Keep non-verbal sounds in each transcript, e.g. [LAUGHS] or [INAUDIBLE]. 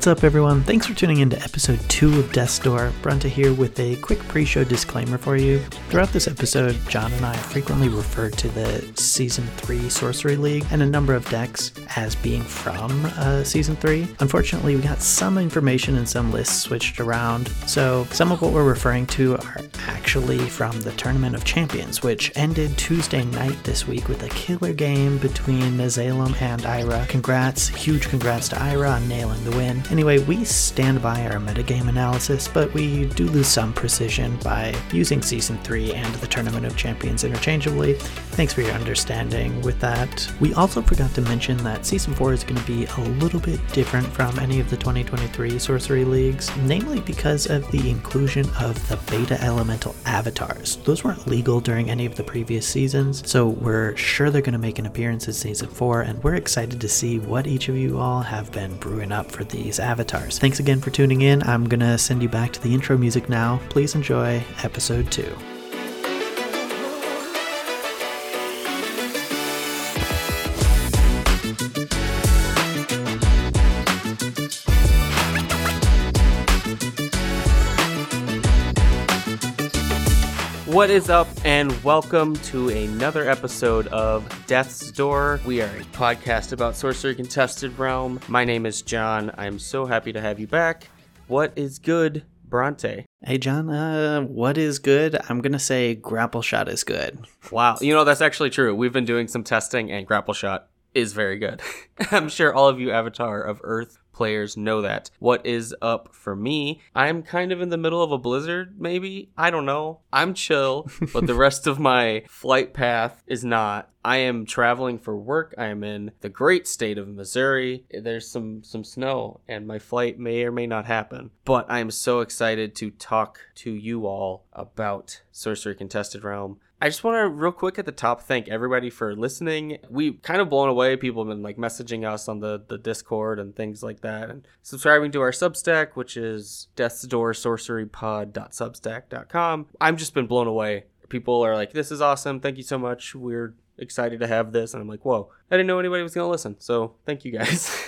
What's up, everyone? Thanks for tuning in to episode 2 of Death's Door. Bronte here with a quick pre show disclaimer for you. Throughout this episode, John and I frequently refer to the Season 3 Sorcery League and a number of decks as being from uh, Season 3. Unfortunately, we got some information and some lists switched around, so some of what we're referring to are actually from the Tournament of Champions, which ended Tuesday night this week with a killer game between Nazalem and Ira. Congrats, huge congrats to Ira on nailing the win. Anyway, we stand by our metagame analysis, but we do lose some precision by using Season 3 and the Tournament of Champions interchangeably. Thanks for your understanding with that. We also forgot to mention that Season 4 is going to be a little bit different from any of the 2023 Sorcery Leagues, namely because of the inclusion of the Beta Elemental avatars. Those weren't legal during any of the previous seasons, so we're sure they're going to make an appearance in Season 4, and we're excited to see what each of you all have been brewing up for these avatars. Thanks again for tuning in. I'm going to send you back to the intro music now. Please enjoy episode 2. What is up, and welcome to another episode of Death's Door. We are a podcast about Sorcery Contested Realm. My name is John. I'm so happy to have you back. What is good, Bronte? Hey John, uh, what is good? I'm gonna say grapple shot is good. Wow, you know, that's actually true. We've been doing some testing, and Grapple Shot is very good. [LAUGHS] I'm sure all of you Avatar of Earth players know that. What is up for me? I'm kind of in the middle of a blizzard, maybe? I don't know. I'm chill, [LAUGHS] but the rest of my flight path is not. I am traveling for work. I am in the great state of Missouri. There's some some snow and my flight may or may not happen. But I am so excited to talk to you all about Sorcery Contested Realm. I just want to real quick at the top thank everybody for listening. We kind of blown away. People have been like messaging us on the the Discord and things like that, and subscribing to our Substack, which is Death's Door Sorcerypod.substack.com. I've just been blown away. People are like, "This is awesome! Thank you so much. We're excited to have this." And I'm like, "Whoa! I didn't know anybody was gonna listen." So thank you guys.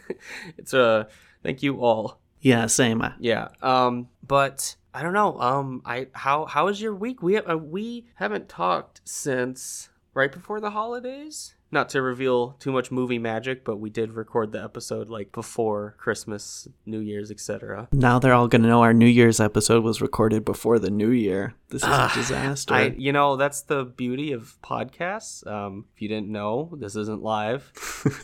[LAUGHS] it's a uh, thank you all. Yeah, same. Yeah. Um, but I don't know. Um, I how how was your week? We uh, we haven't talked since right before the holidays. Not to reveal too much movie magic, but we did record the episode like before Christmas, New Year's, etc. Now they're all gonna know our New Year's episode was recorded before the New Year. This is Ah, a disaster. I, you know, that's the beauty of podcasts. Um, if you didn't know, this isn't live. [LAUGHS]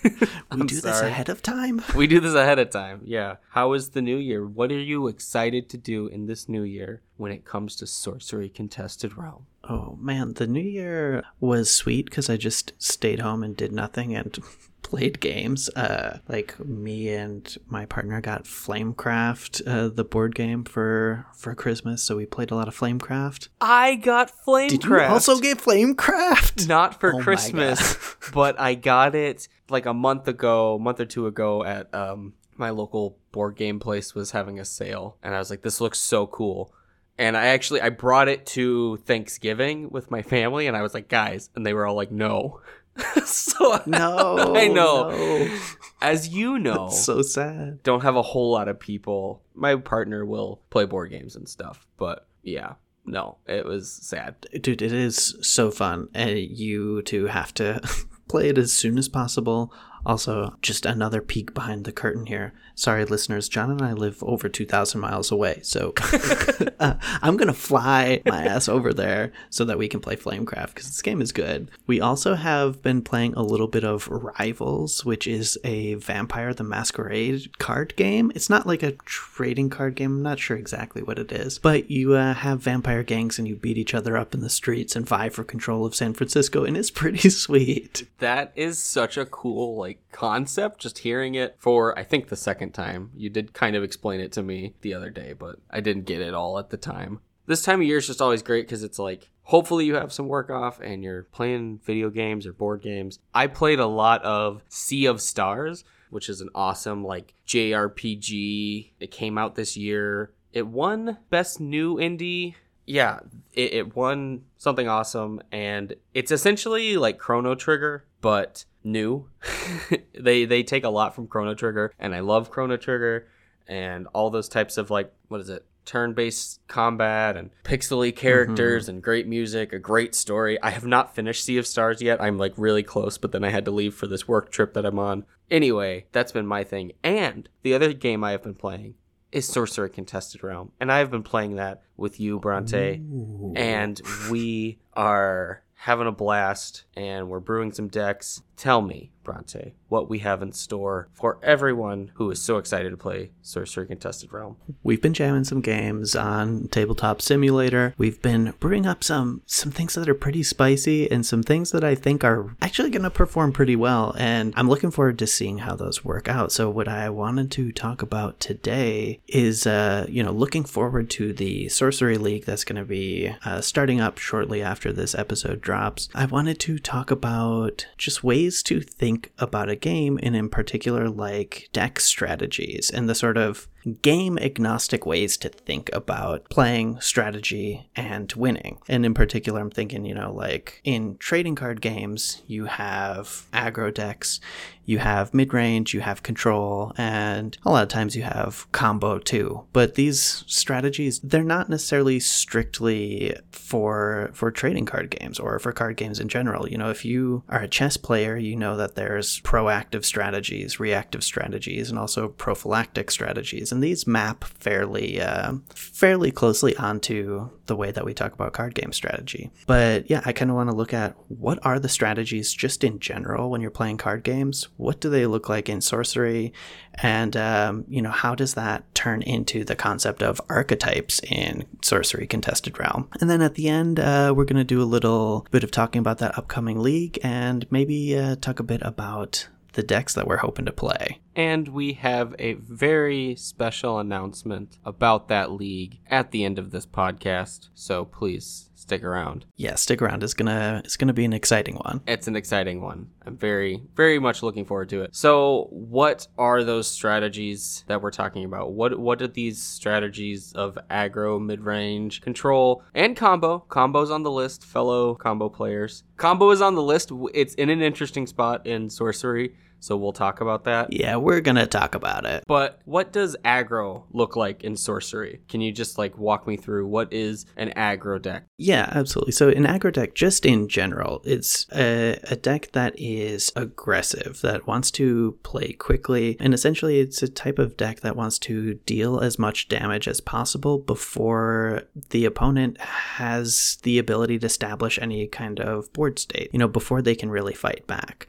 [LAUGHS] we do this ahead of time. [LAUGHS] We do this ahead of time. Yeah. How is the new year? What are you excited to do in this new year when it comes to Sorcery Contested Realm? Oh man, the new year was sweet because I just stayed home and did nothing and [LAUGHS] played games. Uh, like me and my partner got Flamecraft, uh, the board game for for Christmas, so we played a lot of Flamecraft. I got Flamecraft. Did you also get Flamecraft? not for [LAUGHS] Oh Christmas, [LAUGHS] but I got it like a month ago, a month or two ago at um my local board game place was having a sale and I was like this looks so cool. And I actually I brought it to Thanksgiving with my family and I was like guys and they were all like no. [LAUGHS] so No, [LAUGHS] I know. no. as you know, So sad. don't have a whole lot of people. My partner will play board games and stuff, but yeah, no, it was sad. Dude, it is so fun. And you two have to [LAUGHS] play it as soon as possible. Also, just another peek behind the curtain here. Sorry, listeners, John and I live over 2,000 miles away. So [LAUGHS] [LAUGHS] uh, I'm going to fly my ass over there so that we can play Flamecraft because this game is good. We also have been playing a little bit of Rivals, which is a Vampire the Masquerade card game. It's not like a trading card game. I'm not sure exactly what it is, but you uh, have vampire gangs and you beat each other up in the streets and vie for control of San Francisco, and it's pretty [LAUGHS] sweet. That is such a cool like concept. Just hearing it for I think the second time. You did kind of explain it to me the other day, but I didn't get it all at the time. This time of year is just always great because it's like hopefully you have some work off and you're playing video games or board games. I played a lot of Sea of Stars, which is an awesome like JRPG. It came out this year. It won best new indie yeah, it, it won something awesome, and it's essentially like Chrono Trigger, but new. [LAUGHS] they they take a lot from Chrono Trigger, and I love Chrono Trigger and all those types of like what is it turn-based combat and pixely characters mm-hmm. and great music, a great story. I have not finished Sea of Stars yet. I'm like really close, but then I had to leave for this work trip that I'm on. Anyway, that's been my thing. And the other game I have been playing is Sorcery Contested Realm, and I have been playing that with you, Bronte, Ooh. and we are having a blast and we're brewing some decks. Tell me, Bronte, what we have in store for everyone who is so excited to play Sorcery Contested Realm. We've been jamming some games on Tabletop Simulator. We've been brewing up some some things that are pretty spicy and some things that I think are actually going to perform pretty well. And I'm looking forward to seeing how those work out. So what I wanted to talk about today is, uh, you know, looking forward to the Sorcery League that's going to be uh, starting up shortly after this episode drops. I wanted to talk about just ways to think about a game, and in particular, like deck strategies and the sort of game agnostic ways to think about playing strategy and winning. And in particular, I'm thinking, you know, like in trading card games, you have aggro decks, you have mid range, you have control, and a lot of times you have combo too. But these strategies, they're not necessarily strictly for for trading card games or for card games in general. You know, if you are a chess player, you know that there's proactive strategies, reactive strategies, and also prophylactic strategies and these map fairly uh, fairly closely onto the way that we talk about card game strategy. But yeah, I kind of want to look at what are the strategies just in general when you're playing card games. What do they look like in sorcery, and um, you know how does that turn into the concept of archetypes in sorcery contested realm? And then at the end, uh, we're going to do a little bit of talking about that upcoming league and maybe uh, talk a bit about the decks that we're hoping to play. And we have a very special announcement about that league at the end of this podcast. So please stick around. Yeah, stick around. It's gonna it's gonna be an exciting one. It's an exciting one. I'm very very much looking forward to it. So, what are those strategies that we're talking about? What what are these strategies of aggro, mid range, control, and combo? Combo's on the list, fellow combo players. Combo is on the list. It's in an interesting spot in sorcery so we'll talk about that. Yeah, we're gonna talk about it. But what does aggro look like in sorcery? Can you just like walk me through what is an aggro deck? Yeah, absolutely. So an aggro deck, just in general, it's a, a deck that is aggressive, that wants to play quickly, and essentially it's a type of deck that wants to deal as much damage as possible before the opponent has the ability to establish any kind of board state, you know, before they can really fight back.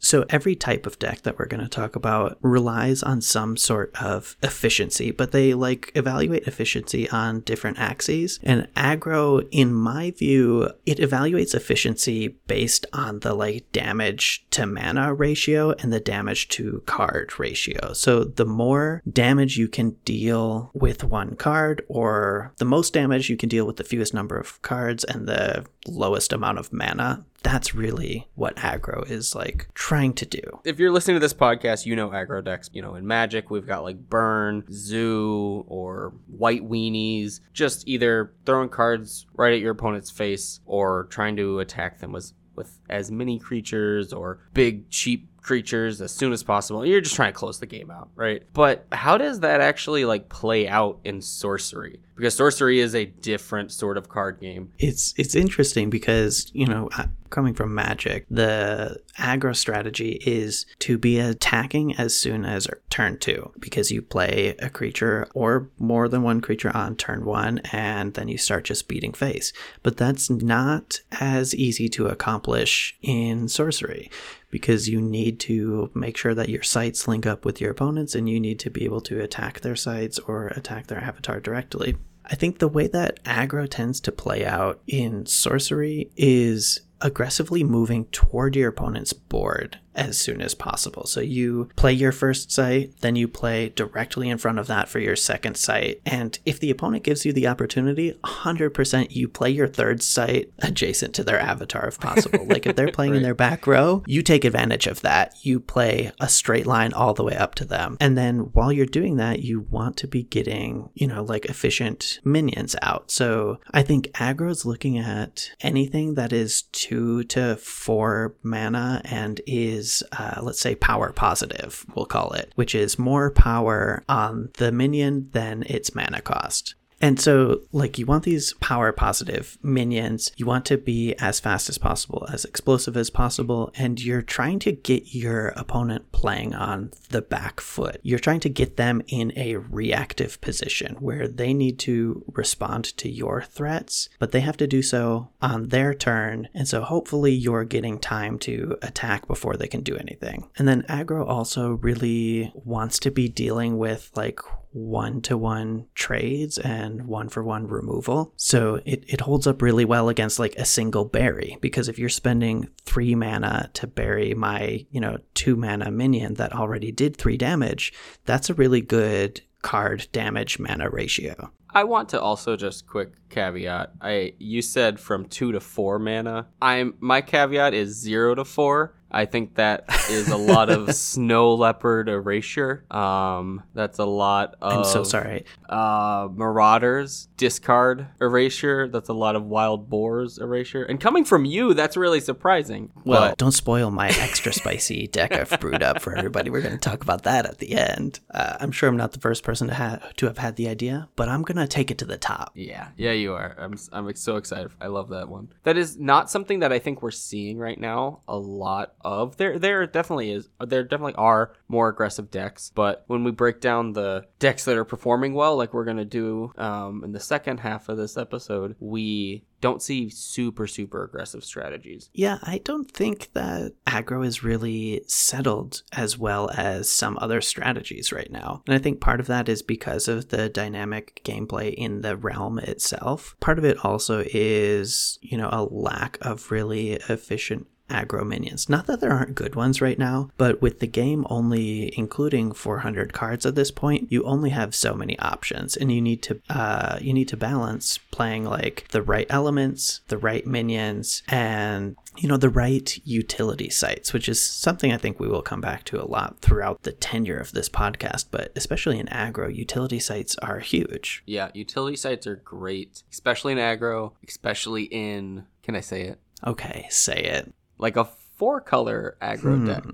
So, every type of deck that we're going to talk about relies on some sort of efficiency, but they like evaluate efficiency on different axes. And aggro, in my view, it evaluates efficiency based on the like damage to mana ratio and the damage to card ratio. So, the more damage you can deal with one card, or the most damage you can deal with the fewest number of cards and the lowest amount of mana, that's really what aggro is like trying to do. If you're listening to this podcast, you know aggro decks. You know, in Magic, we've got like Burn, Zoo, or White Weenies. Just either throwing cards right at your opponent's face or trying to attack them with, with as many creatures or big, cheap creatures as soon as possible. You're just trying to close the game out, right? But how does that actually like play out in sorcery? Because sorcery is a different sort of card game. It's it's interesting because, you know, coming from magic, the aggro strategy is to be attacking as soon as er, turn 2 because you play a creature or more than one creature on turn 1 and then you start just beating face. But that's not as easy to accomplish in sorcery because you need to make sure that your sites link up with your opponents and you need to be able to attack their sites or attack their avatar directly. I think the way that aggro tends to play out in sorcery is aggressively moving toward your opponent's board as soon as possible. So you play your first site, then you play directly in front of that for your second site. And if the opponent gives you the opportunity, 100% you play your third site adjacent to their avatar if possible. like if they're [LAUGHS] playing right. in their back row, you take advantage of that. You play a straight line all the way up to them. And then while you're doing that, you want to be getting, you know, like efficient minions out. So I think aggro is looking at anything that is two to four mana and is uh, let's say, power positive, we'll call it, which is more power on the minion than its mana cost. And so, like, you want these power positive minions. You want to be as fast as possible, as explosive as possible, and you're trying to get your opponent playing on the back foot. You're trying to get them in a reactive position where they need to respond to your threats, but they have to do so on their turn. And so, hopefully, you're getting time to attack before they can do anything. And then, aggro also really wants to be dealing with, like, one to one trades and one for one removal. So it, it holds up really well against like a single bury because if you're spending three mana to bury my, you know, two mana minion that already did three damage, that's a really good card damage mana ratio. I want to also just quick caveat. I you said from two to four mana. I'm my caveat is zero to four. I think that is a lot of [LAUGHS] snow leopard erasure. Um, that's a lot of. I'm so sorry. Uh, marauders discard erasure. That's a lot of wild boars erasure. And coming from you, that's really surprising. Well, but- don't spoil my extra spicy deck I've brewed up for everybody. We're going to talk about that at the end. Uh, I'm sure I'm not the first person to have to have had the idea, but I'm going to take it to the top. Yeah, yeah, you are. I'm, I'm so excited. I love that one. That is not something that I think we're seeing right now a lot of. There, there definitely is. There definitely are more aggressive decks, but when we break down the decks that are performing well, like we're gonna do um, in the second half of this episode, we don't see super super aggressive strategies. Yeah, I don't think that aggro is really settled as well as some other strategies right now. And I think part of that is because of the dynamic gameplay in the realm itself. Part of it also is, you know, a lack of really efficient aggro minions. Not that there aren't good ones right now, but with the game only including 400 cards at this point, you only have so many options, and you need to uh, you need to balance playing like the right elements, the right minions, and you know the right utility sites, which is something I think we will come back to a lot throughout the tenure of this podcast. But especially in aggro, utility sites are huge. Yeah, utility sites are great, especially in aggro, especially in. Can I say it? Okay, say it. Like a four color aggro Hmm. deck,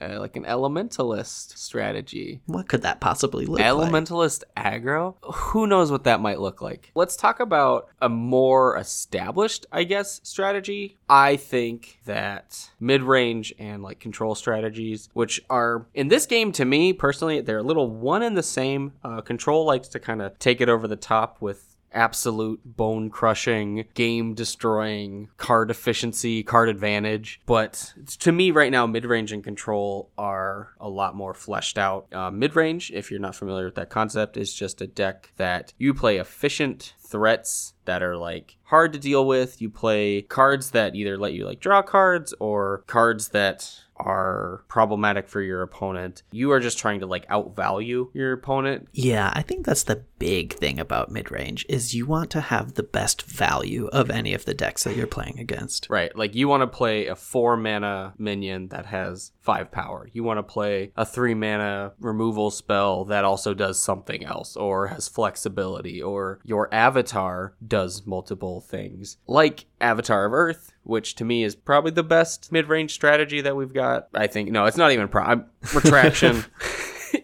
uh, like an elementalist strategy. What could that possibly look like? Elementalist aggro? Who knows what that might look like? Let's talk about a more established, I guess, strategy. I think that mid range and like control strategies, which are in this game to me personally, they're a little one and the same. Uh, control likes to kind of take it over the top with absolute bone crushing, game destroying card efficiency, card advantage. But to me, right now, mid range and control are a lot more fleshed out. Uh, mid range, if you're not familiar with that concept, is just a deck that you play efficient threats that are like hard to deal with. You play cards that either let you like draw cards or cards that are problematic for your opponent. You are just trying to like outvalue your opponent. Yeah, I think that's the big thing about mid range is you want to have the best value of any of the decks that you're playing against. Right. Like you want to play a four mana minion that has five power. You want to play a three mana removal spell that also does something else or has flexibility or your avatar does multiple things. Like Avatar of Earth, which to me is probably the best mid range strategy that we've got. I think, no, it's not even pro. [LAUGHS] Retraction.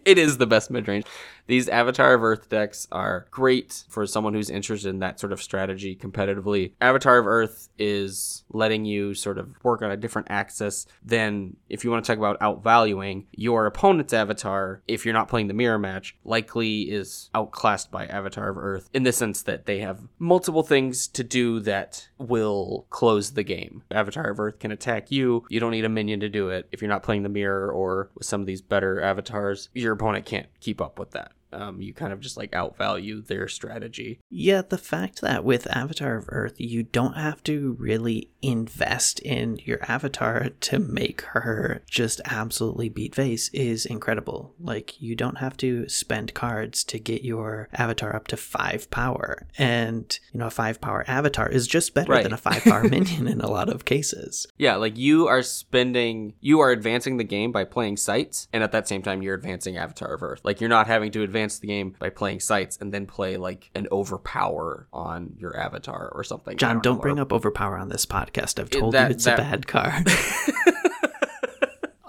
it is the best mid range. These Avatar of Earth decks are great for someone who's interested in that sort of strategy competitively. Avatar of Earth is letting you sort of work on a different axis than if you want to talk about outvaluing your opponent's avatar. If you're not playing the mirror match, likely is outclassed by Avatar of Earth in the sense that they have multiple things to do that will close the game. Avatar of Earth can attack you. You don't need a minion to do it. If you're not playing the mirror or with some of these better avatars, your opponent can't keep up with that. Um, you kind of just like outvalue their strategy. Yeah, the fact that with Avatar of Earth, you don't have to really invest in your avatar to make her just absolutely beat face is incredible. Like, you don't have to spend cards to get your avatar up to five power. And, you know, a five power avatar is just better Right. than a five power [LAUGHS] minion in a lot of cases. Yeah, like you are spending, you are advancing the game by playing sites, and at that same time, you're advancing Avatar of Earth. Like you're not having to advance the game by playing sites and then play like an overpower on your avatar or something. John, know, don't bring up overpower on this podcast. I've told that- you it's that- a bad card. [LAUGHS]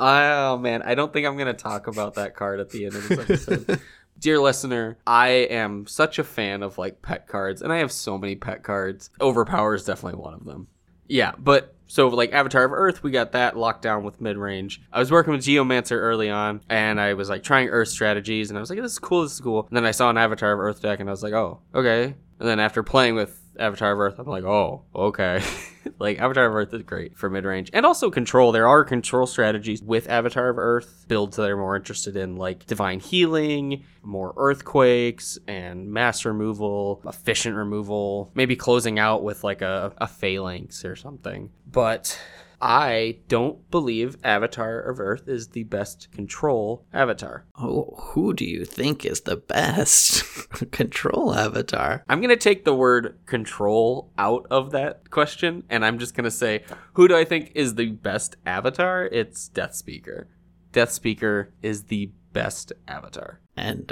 Oh man, I don't think I'm gonna talk about that card at the end of this episode. [LAUGHS] Dear listener, I am such a fan of like pet cards, and I have so many pet cards. Overpower is definitely one of them. Yeah, but so like Avatar of Earth, we got that locked down with mid range. I was working with Geomancer early on, and I was like trying Earth strategies, and I was like, this is cool, this is cool. And then I saw an Avatar of Earth deck, and I was like, oh, okay. And then after playing with Avatar of Earth, I'm like, oh, okay. [LAUGHS] like Avatar of Earth is great for mid range. And also control. There are control strategies with Avatar of Earth, builds that are more interested in like divine healing, more earthquakes, and mass removal, efficient removal, maybe closing out with like a, a phalanx or something. But I don't believe Avatar of Earth is the best control avatar. Oh, who do you think is the best [LAUGHS] control avatar? I'm going to take the word control out of that question and I'm just going to say, who do I think is the best avatar? It's Death Speaker. Death Speaker is the best avatar. And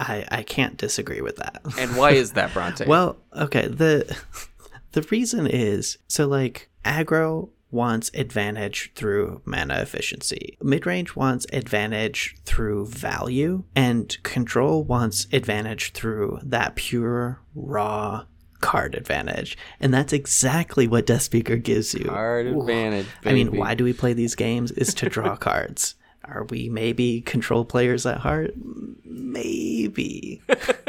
I I can't disagree with that. And why is that, [LAUGHS] Bronte? well, okay, the [LAUGHS] the reason is so like aggro wants advantage through mana efficiency. Midrange wants advantage through value, and control wants advantage through that pure raw card advantage. And that's exactly what Death Speaker gives you. Card advantage. I mean, why do we play these games? Is to draw [LAUGHS] cards. Are we maybe control players at heart? Maybe.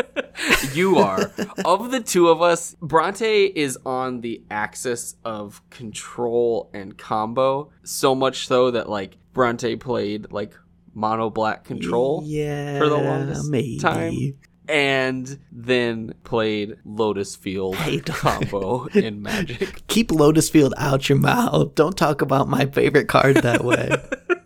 [LAUGHS] you are. of the two of us, Bronte is on the axis of control and combo, so much so that like Bronte played like mono black control yeah, for the longest maybe. time. And then played Lotus Field combo [LAUGHS] in Magic. Keep Lotus Field out your mouth. Don't talk about my favorite card that way. [LAUGHS]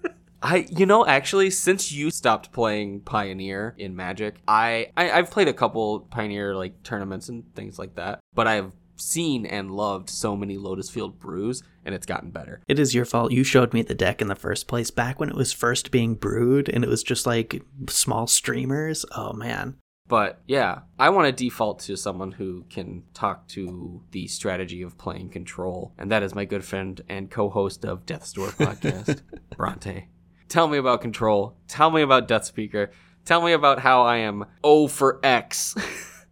I, you know, actually, since you stopped playing Pioneer in Magic, I, I I've played a couple Pioneer like tournaments and things like that, but I've seen and loved so many Lotus Field brews, and it's gotten better. It is your fault. You showed me the deck in the first place back when it was first being brewed and it was just like small streamers. Oh man. But yeah, I want to default to someone who can talk to the strategy of playing control, and that is my good friend and co-host of Death's Door [LAUGHS] podcast, Bronte. Tell me about control. Tell me about Death Speaker. Tell me about how I am O for X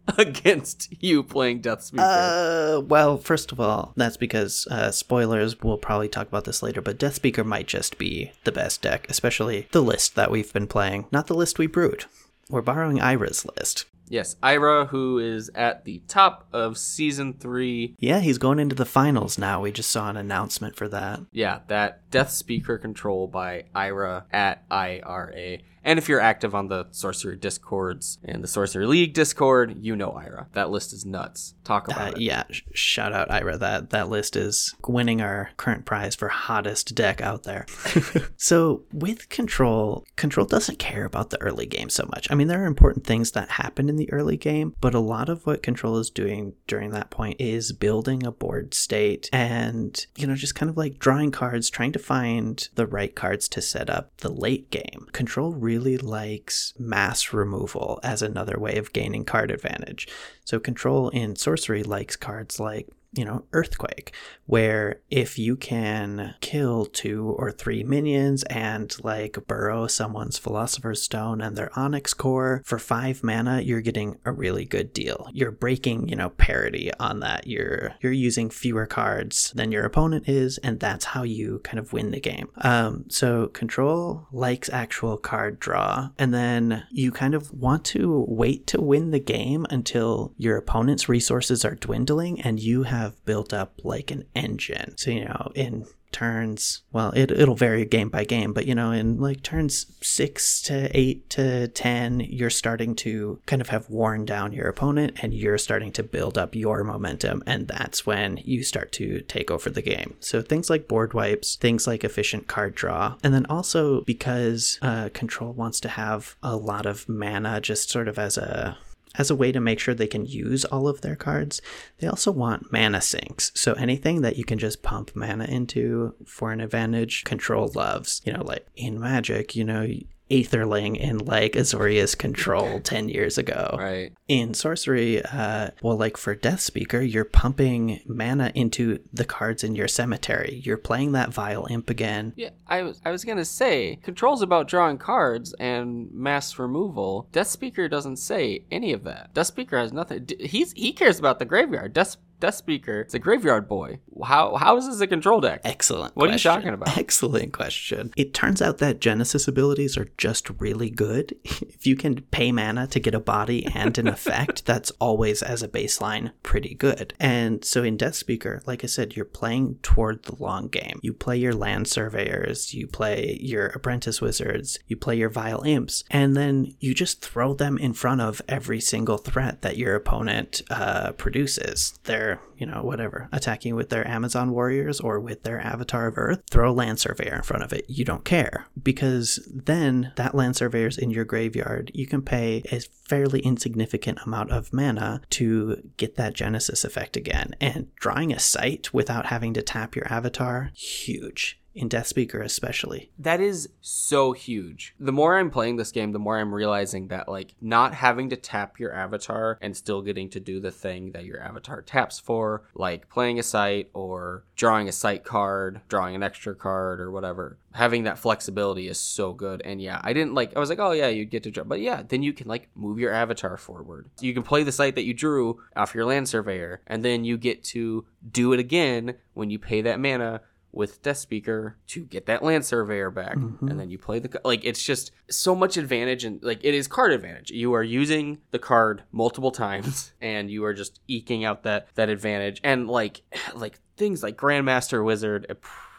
[LAUGHS] against you playing Death Speaker. Uh, well, first of all, that's because uh, spoilers. We'll probably talk about this later, but Death Speaker might just be the best deck, especially the list that we've been playing, not the list we brewed. We're borrowing Ira's list. Yes, Ira, who is at the top of season three. Yeah, he's going into the finals now. We just saw an announcement for that. Yeah, that Death Speaker control by Ira at IRA. And if you're active on the Sorcery Discords and the Sorcery League Discord, you know Ira. That list is nuts. Talk Uh, about it. yeah, shout out Ira. That that list is winning our current prize for hottest deck out there. [LAUGHS] so with control, control doesn't care about the early game so much. I mean, there are important things that happen in the early game, but a lot of what control is doing during that point is building a board state and you know just kind of like drawing cards, trying to find the right cards to set up the late game. Control really likes mass removal as another way of gaining card advantage. So control in sorcery likes cards like you know, Earthquake, where if you can kill two or three minions and like burrow someone's Philosopher's Stone and their Onyx Core for five mana, you're getting a really good deal. You're breaking, you know, parity on that. You're you're using fewer cards than your opponent is, and that's how you kind of win the game. Um, so control likes actual card draw, and then you kind of want to wait to win the game until your opponent's resources are dwindling and you have built up like an engine. So, you know, in turns, well, it, it'll vary game by game, but you know, in like turns six to eight to 10, you're starting to kind of have worn down your opponent and you're starting to build up your momentum. And that's when you start to take over the game. So things like board wipes, things like efficient card draw, and then also because uh, control wants to have a lot of mana just sort of as a as a way to make sure they can use all of their cards, they also want mana sinks. So anything that you can just pump mana into for an advantage, control loves. You know, like in Magic, you know, aetherling in like Azorius Control 10 years ago. Right. In sorcery, uh, well, like for Death Speaker, you're pumping mana into the cards in your cemetery. You're playing that Vile Imp again. Yeah, I was I was gonna say controls about drawing cards and mass removal. Death Speaker doesn't say any of that. Death Speaker has nothing. d- He's he cares about the graveyard. Death Death Speaker It's a graveyard boy. How how is this a control deck? Excellent. What are you talking about? [LAUGHS] Excellent question. It turns out that Genesis abilities are just really good. [LAUGHS] if you can pay mana to get a body and an effect, [LAUGHS] that's always as a baseline pretty good. And so in Death Speaker, like I said, you're playing toward the long game. You play your land surveyors, you play your apprentice wizards, you play your vile imps, and then you just throw them in front of every single threat that your opponent uh, produces. They're, you know, whatever, attacking with their Amazon warriors or with their Avatar of Earth, throw a land surveyor in front of it. You don't care because then that land surveyor's in your graveyard. You can pay a fairly insignificant amount of mana to get that Genesis effect again. And drawing a site without having to tap your avatar, huge. In Death Speaker, especially. That is so huge. The more I'm playing this game, the more I'm realizing that like not having to tap your avatar and still getting to do the thing that your avatar taps for, like playing a site or drawing a site card, drawing an extra card or whatever. Having that flexibility is so good. And yeah, I didn't like I was like, "Oh yeah, you'd get to draw." But yeah, then you can like move your avatar forward. You can play the site that you drew off your land surveyor and then you get to do it again when you pay that mana with Death Speaker to get that land surveyor back, and then you play the like. It's just so much advantage, and like it is card advantage. You are using the card multiple [LAUGHS] times, and you are just eking out that that advantage. And like [SIGHS] like things like Grandmaster Wizard,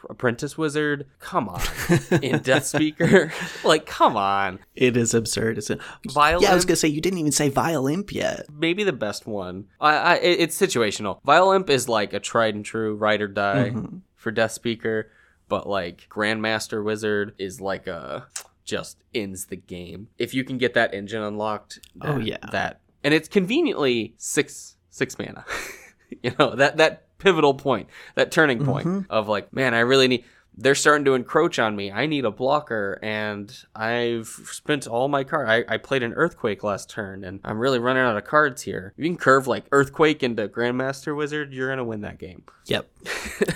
Apprentice Wizard, come on, [LAUGHS] in Death Speaker, [LAUGHS] like come on, It is absurd. Isn't it? Vile Yeah, I was gonna say you didn't even say Vile Imp yet. maybe the best one. I, I it's situational. Vile Imp is like a tried and true ride or die Mm-hmm. For Death Speaker, but like Grandmaster Wizard is like a just ends the game if you can get that engine unlocked. Oh, yeah. that and it's conveniently six six mana. [LAUGHS] you know that that pivotal point, that turning point Mm-hmm. of like, man, I really need. They're starting to encroach on me. I need a blocker, and I've spent all my card. I, I played an earthquake last turn, and I'm really running out of cards here. If you can curve like earthquake into Grandmaster Wizard, you're gonna win that game. Yep. [LAUGHS]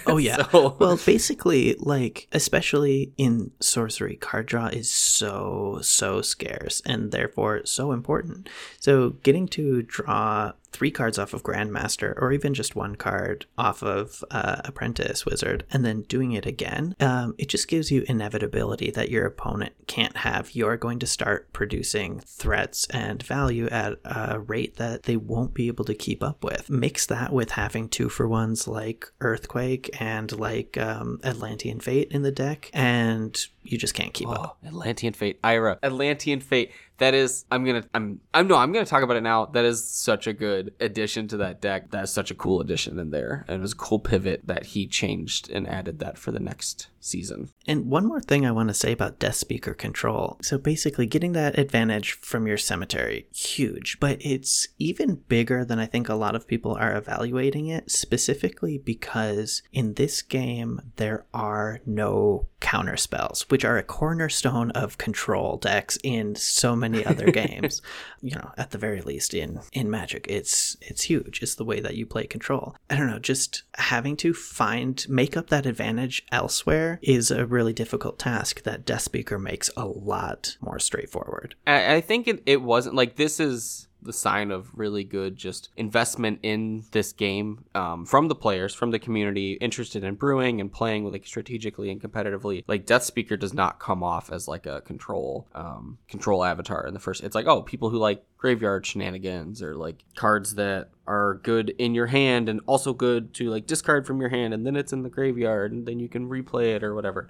Oh yeah. So- [LAUGHS] Well, basically, like especially in sorcery, card draw is so so scarce and therefore so important. So getting to draw three cards off of Grandmaster, or even just one card off of uh, Apprentice Wizard, and then doing it again, um, it just gives you inevitability that your opponent can't have. You're going to start producing threats and value at a rate that they won't be able to keep up with. Mix that with having two for ones like Earthquake and like um, Atlantean Fate in the deck, and you just can't keep up. Oh, Atlantean Fate, Ira, Atlantean Fate. That is, I'm gonna, I'm, I'm no, I'm gonna talk about it now. That is such a good addition to that deck. That is such a cool addition in there, and it was a cool pivot that he changed and added that for the next season. And one more thing I want to say about Death Speaker control. So basically, getting that advantage from your cemetery, huge, but it's even bigger than I think a lot of people are evaluating it, specifically because in this game, there are no counter spells, which are a cornerstone of control decks in so many other [LAUGHS] games. You know, at the very least in in Magic, it's it's huge. It's the way that you play control. I don't know, just having to find make up that advantage elsewhere is a really difficult task that Death Speaker makes a lot more straightforward. I, I think it, it wasn't like this is the sign of really good just investment in this game um, from the players from the community interested in brewing and playing like strategically and competitively. Like death speaker does not come off as like a control um, control avatar in the first it's like oh people who like graveyard shenanigans or like cards that are good in your hand and also good to like discard from your hand and then it's in the graveyard and then you can replay it or whatever.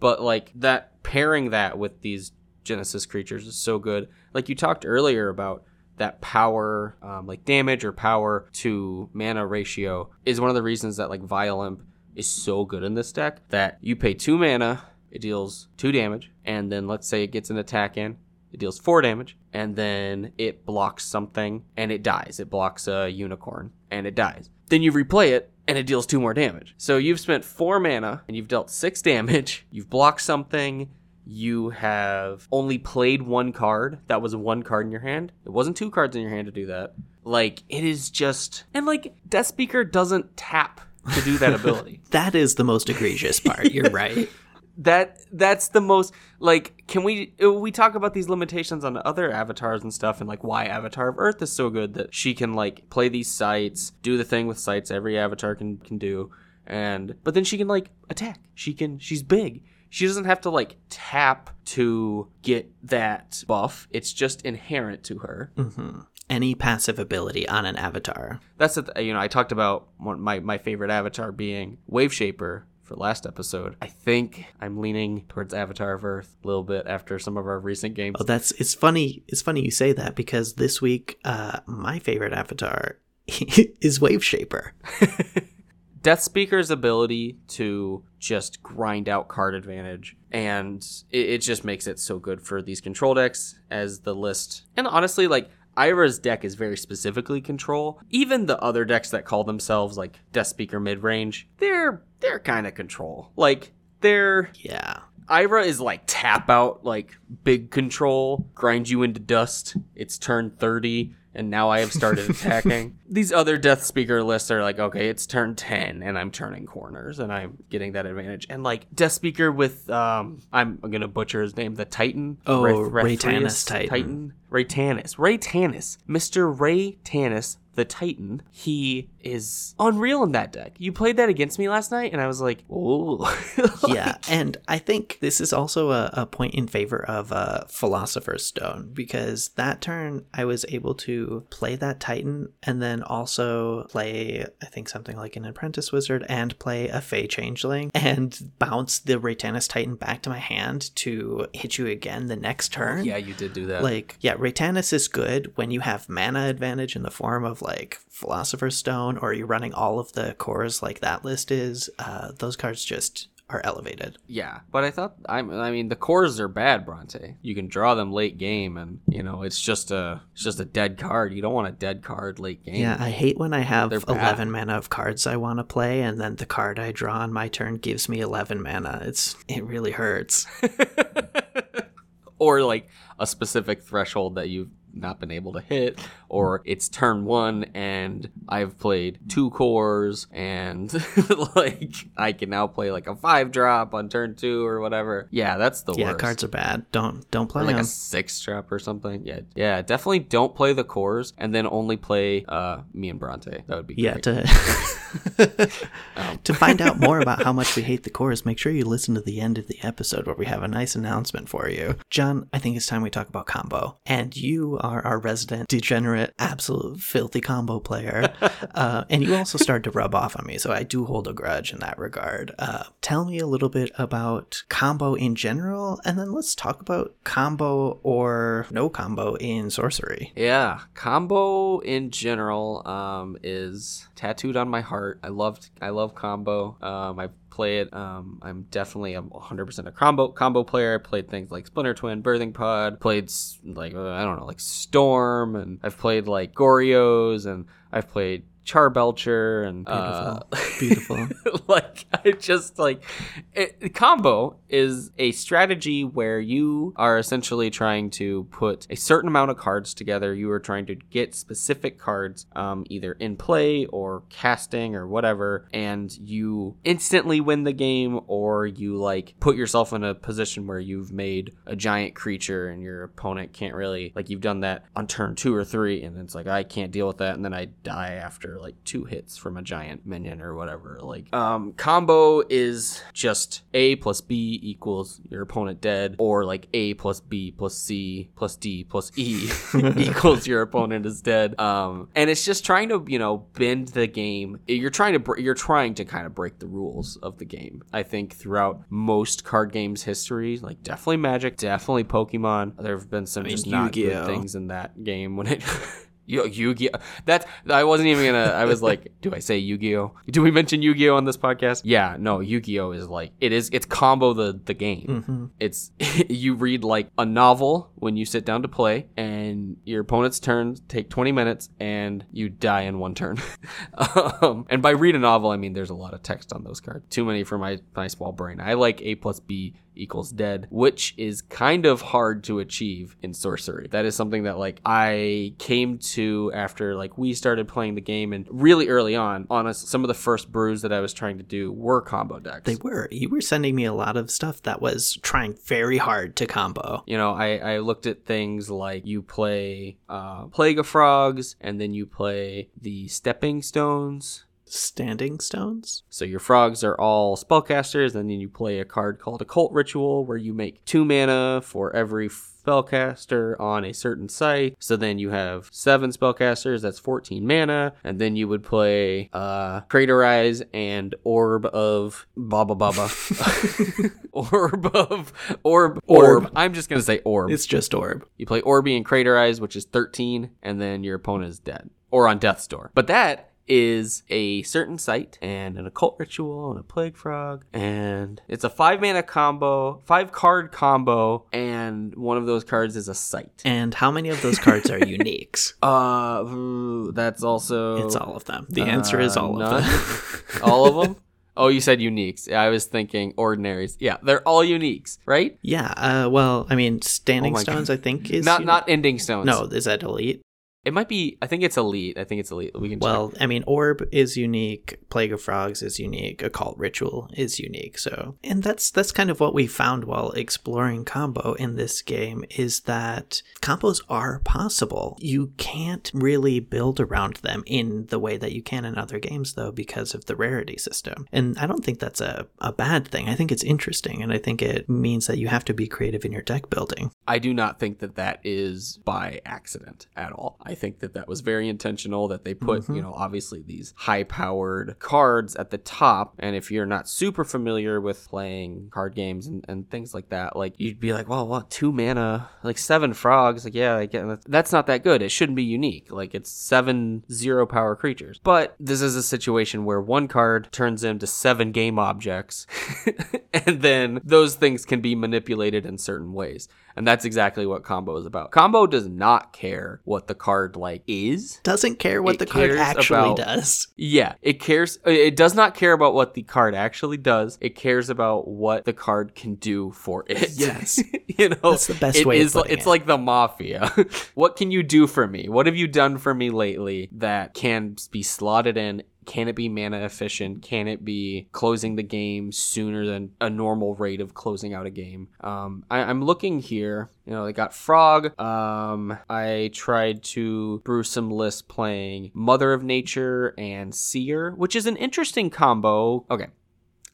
But like that pairing that with these genesis creatures is so good. Like you talked earlier about that power um, like damage or power to mana ratio is one of the reasons that like Vile Imp is so good in this deck that you pay two mana it deals two damage and then let's say it gets an attack in it deals four damage and then it blocks something and it dies. It blocks a unicorn and it dies. Then you replay it and it deals two more damage. So you've spent four mana and you've dealt six damage [LAUGHS] you've blocked something you have only played one card. That was one card in your hand. It wasn't two cards in your hand to do that. Like it is just and like Death Speaker doesn't tap to do that [LAUGHS] ability. That is the most egregious part. You're [LAUGHS] right. that that's the most like can we uh, we talk about these limitations on other avatars and stuff and like why avatar of earth is so good that she can like play these sites do the thing with sites every avatar can can do and but then she can like attack she can she's big she doesn't have to like tap to get that buff it's just inherent to her hmm Any passive ability on an avatar. that's the th- you know I talked about one, my my favorite avatar being Wave Shaper for last episode. I think I'm leaning towards Avatar of Earth a little bit after some of our recent games. Oh, that's it's funny. It's funny you say that because this week, uh, my favorite avatar [LAUGHS] is Wave Shaper. [LAUGHS] Death Speaker's ability to just grind out card advantage, and it, it just makes it so good for these control decks as the list. And honestly, like Ira's deck is very specifically control. Even the other decks that call themselves like Death Speaker mid range, they're they're kind of control. Like they're Yeah. Ira is like tap out, like big control, grind you into dust. It's turn 30, and now I have started [LAUGHS] attacking. These other Death Speaker lists are like, okay, it's turn 10, and I'm turning corners, and I'm getting that advantage. And like Death Speaker with, um, I'm gonna butcher his name, the Titan. Oh, Ray Tannis Titan. Titan. Ray Tannis. Ray Tannis. Mr. Ray Tannis, the Titan. He is unreal in that deck. You played that against me last night, and I was like, oh. [LAUGHS] yeah, and I think this is also a, a point in favor of uh, Philosopher's Stone because that turn I was able to play that Titan and then also play, I think, something like an Apprentice Wizard and play a Fey Changeling and bounce the Raytanis Titan back to my hand to hit you again the next turn. yeah, you did do that. Like, yeah, Raytanis is good when you have mana advantage in the form of like Philosopher's Stone or you're running all of the cores like that list is. Uh, those cards just are elevated. Yeah, but I thought I, I mean the cores are bad, Bronte. You can draw them late game, and you know it's just a it's just a dead card. You don't want a dead card late game. Yeah, I hate when I have. 11 mana of cards I want to play and then the card I draw on my turn gives me 11 mana. It's it really hurts. [LAUGHS] or like a specific threshold that you've not been able to hit, or it's turn one and I've played two cores and [LAUGHS] like I can now play like a five drop on turn two or whatever. Yeah, that's the worst. yeah, worst. cards are bad. Don't don't play or like them. a six drop or something. Yeah, yeah. Definitely don't play the cores and then only play uh me and Bronte. That would be Yeah, great. to [LAUGHS] [LAUGHS] to find out more about how much we hate the cores, make sure you listen to the end of the episode where we have a nice announcement for you. John, I think it's time we talk about combo. And you our resident degenerate, absolute filthy combo player. [LAUGHS] uh, and you also started to rub off on me, so I do hold a grudge in that regard. Uh, tell me a little bit about combo in general, and then let's talk about combo or no combo in sorcery. Yeah, combo in general um, is tattooed on my heart. I loved, I love combo. Um, I play it. Um, I'm definitely a 100% a combo combo player. I played things like Splinter Twin, Birthing Pod. Played like uh, I don't know, like Storm, and I've played like Goryo's, and I've played Charbelcher, and uh, Beautiful. [LAUGHS] [LAUGHS] like I just like it, combo is a strategy where you are essentially trying to put a certain amount of cards together. You are trying to get specific cards, um, either in play or casting or whatever, and you instantly win the game, or you like put yourself in a position where you've made a giant creature and your opponent can't really like you've done that on turn two or three, and it's like I can't deal with that, and then I die after like two hits from a giant minion or whatever. Like um combo is just A plus B equals your opponent dead, or like A plus B plus C plus D plus E [LAUGHS] [LAUGHS] equals your opponent is dead. Um and it's just trying to, you know, bend the game. You're trying to br- you're trying to kind of break the rules of the game. I think throughout most card games history, like definitely Magic, definitely Pokemon. There have been some I mean, just not good Yu-Gi-Oh. things in that game when it [LAUGHS] Yu-Gi-Oh. That's I wasn't even gonna. I was like, do I say Yu-Gi-Oh? Do we mention Yu-Gi-Oh on this podcast? Yeah, no. Yu-Gi-Oh is like it is. It's combo the the game. It's [LAUGHS] you read like a novel when you sit down to play, and your opponent's turns take twenty minutes, and you die in one turn. [LAUGHS] um, and by read a novel, I mean there's a lot of text on those cards. Too many for my my small brain. I like A plus B equals dead, which is kind of hard to achieve in sorcery. That is something that like I came to after like we started playing the game and really early on. Honest, some of the first brews that I was trying to do were combo decks. They were. You were sending me a lot of stuff that was trying very hard to combo. you know, I, I looked at things like you play uh, Plague of Frogs, and then you play the Stepping Stones. Standing stones? So your frogs are all spellcasters, and then you play a card called Occult Ritual, where you make two mana for every spellcaster on a certain site. So then you have seven spellcasters, that's 14 mana, and then you would play uh Craterize and Orb of Baba Baba. [LAUGHS] [LAUGHS] orb of Orb Orb. I'm just gonna say Orb. It's just orb. You play Orby and Craterize, which is 13, and then your opponent is dead. Or on Death's Door. But that is a certain site and an occult ritual and a plague frog and it's a five mana combo five card combo and one of those cards is a site And how many of those cards are uniques? [LAUGHS] uh that's also It's all of them. The answer is uh, all none. of them. all of them [LAUGHS] oh you said uniques i was thinking ordinaries yeah they're all uniques right yeah, uh, well, I mean, standing Oh stones, I think, is. not uni- not ending stones No, is that elite? It might be i think it's elite i think it's elite we can check. Well, I mean, Orb is unique, Plague of Frogs is unique, Occult Ritual is unique. So, and that's that's kind of what we found while exploring combo in this game is that combos are possible. You can't really build around them in the way that you can in other games, though, because of the rarity system. And I don't think that's a, a bad thing. I think it's interesting, and I think it means that you have to be creative in your deck building. I do not think that that is by accident at all. I think that that was very intentional that they put, you mm-hmm. know, obviously these high powered cards at the top. And if you're not super familiar with playing card games and, and things like that, like you'd be like, well, what, two mana, like seven frogs. Like, yeah, like, yeah, that's not that good. It shouldn't be unique. Like, it's seven zero power creatures. But this is a situation where one card turns into seven game objects. [LAUGHS] and then those things can be manipulated in certain ways. And that's exactly what combo is about. Combo does not care what the card like is. Doesn't care what It the card actually about- does. Yeah, it cares. Uh, it does not care about what the card actually does. It cares about what the card can do for it. [LAUGHS] Yes. [LAUGHS] you know, That's the best it way is- It's it. like the mafia. [LAUGHS] what can you do for me? What have you done for me lately that can be slotted in? Can it be mana efficient? Can it be closing the game sooner than a normal rate of closing out a game? Um, I, I'm looking here. You know, they got Frog. Um, I tried to brew some lists playing Mother of Nature and Seer, which is an interesting combo. Okay,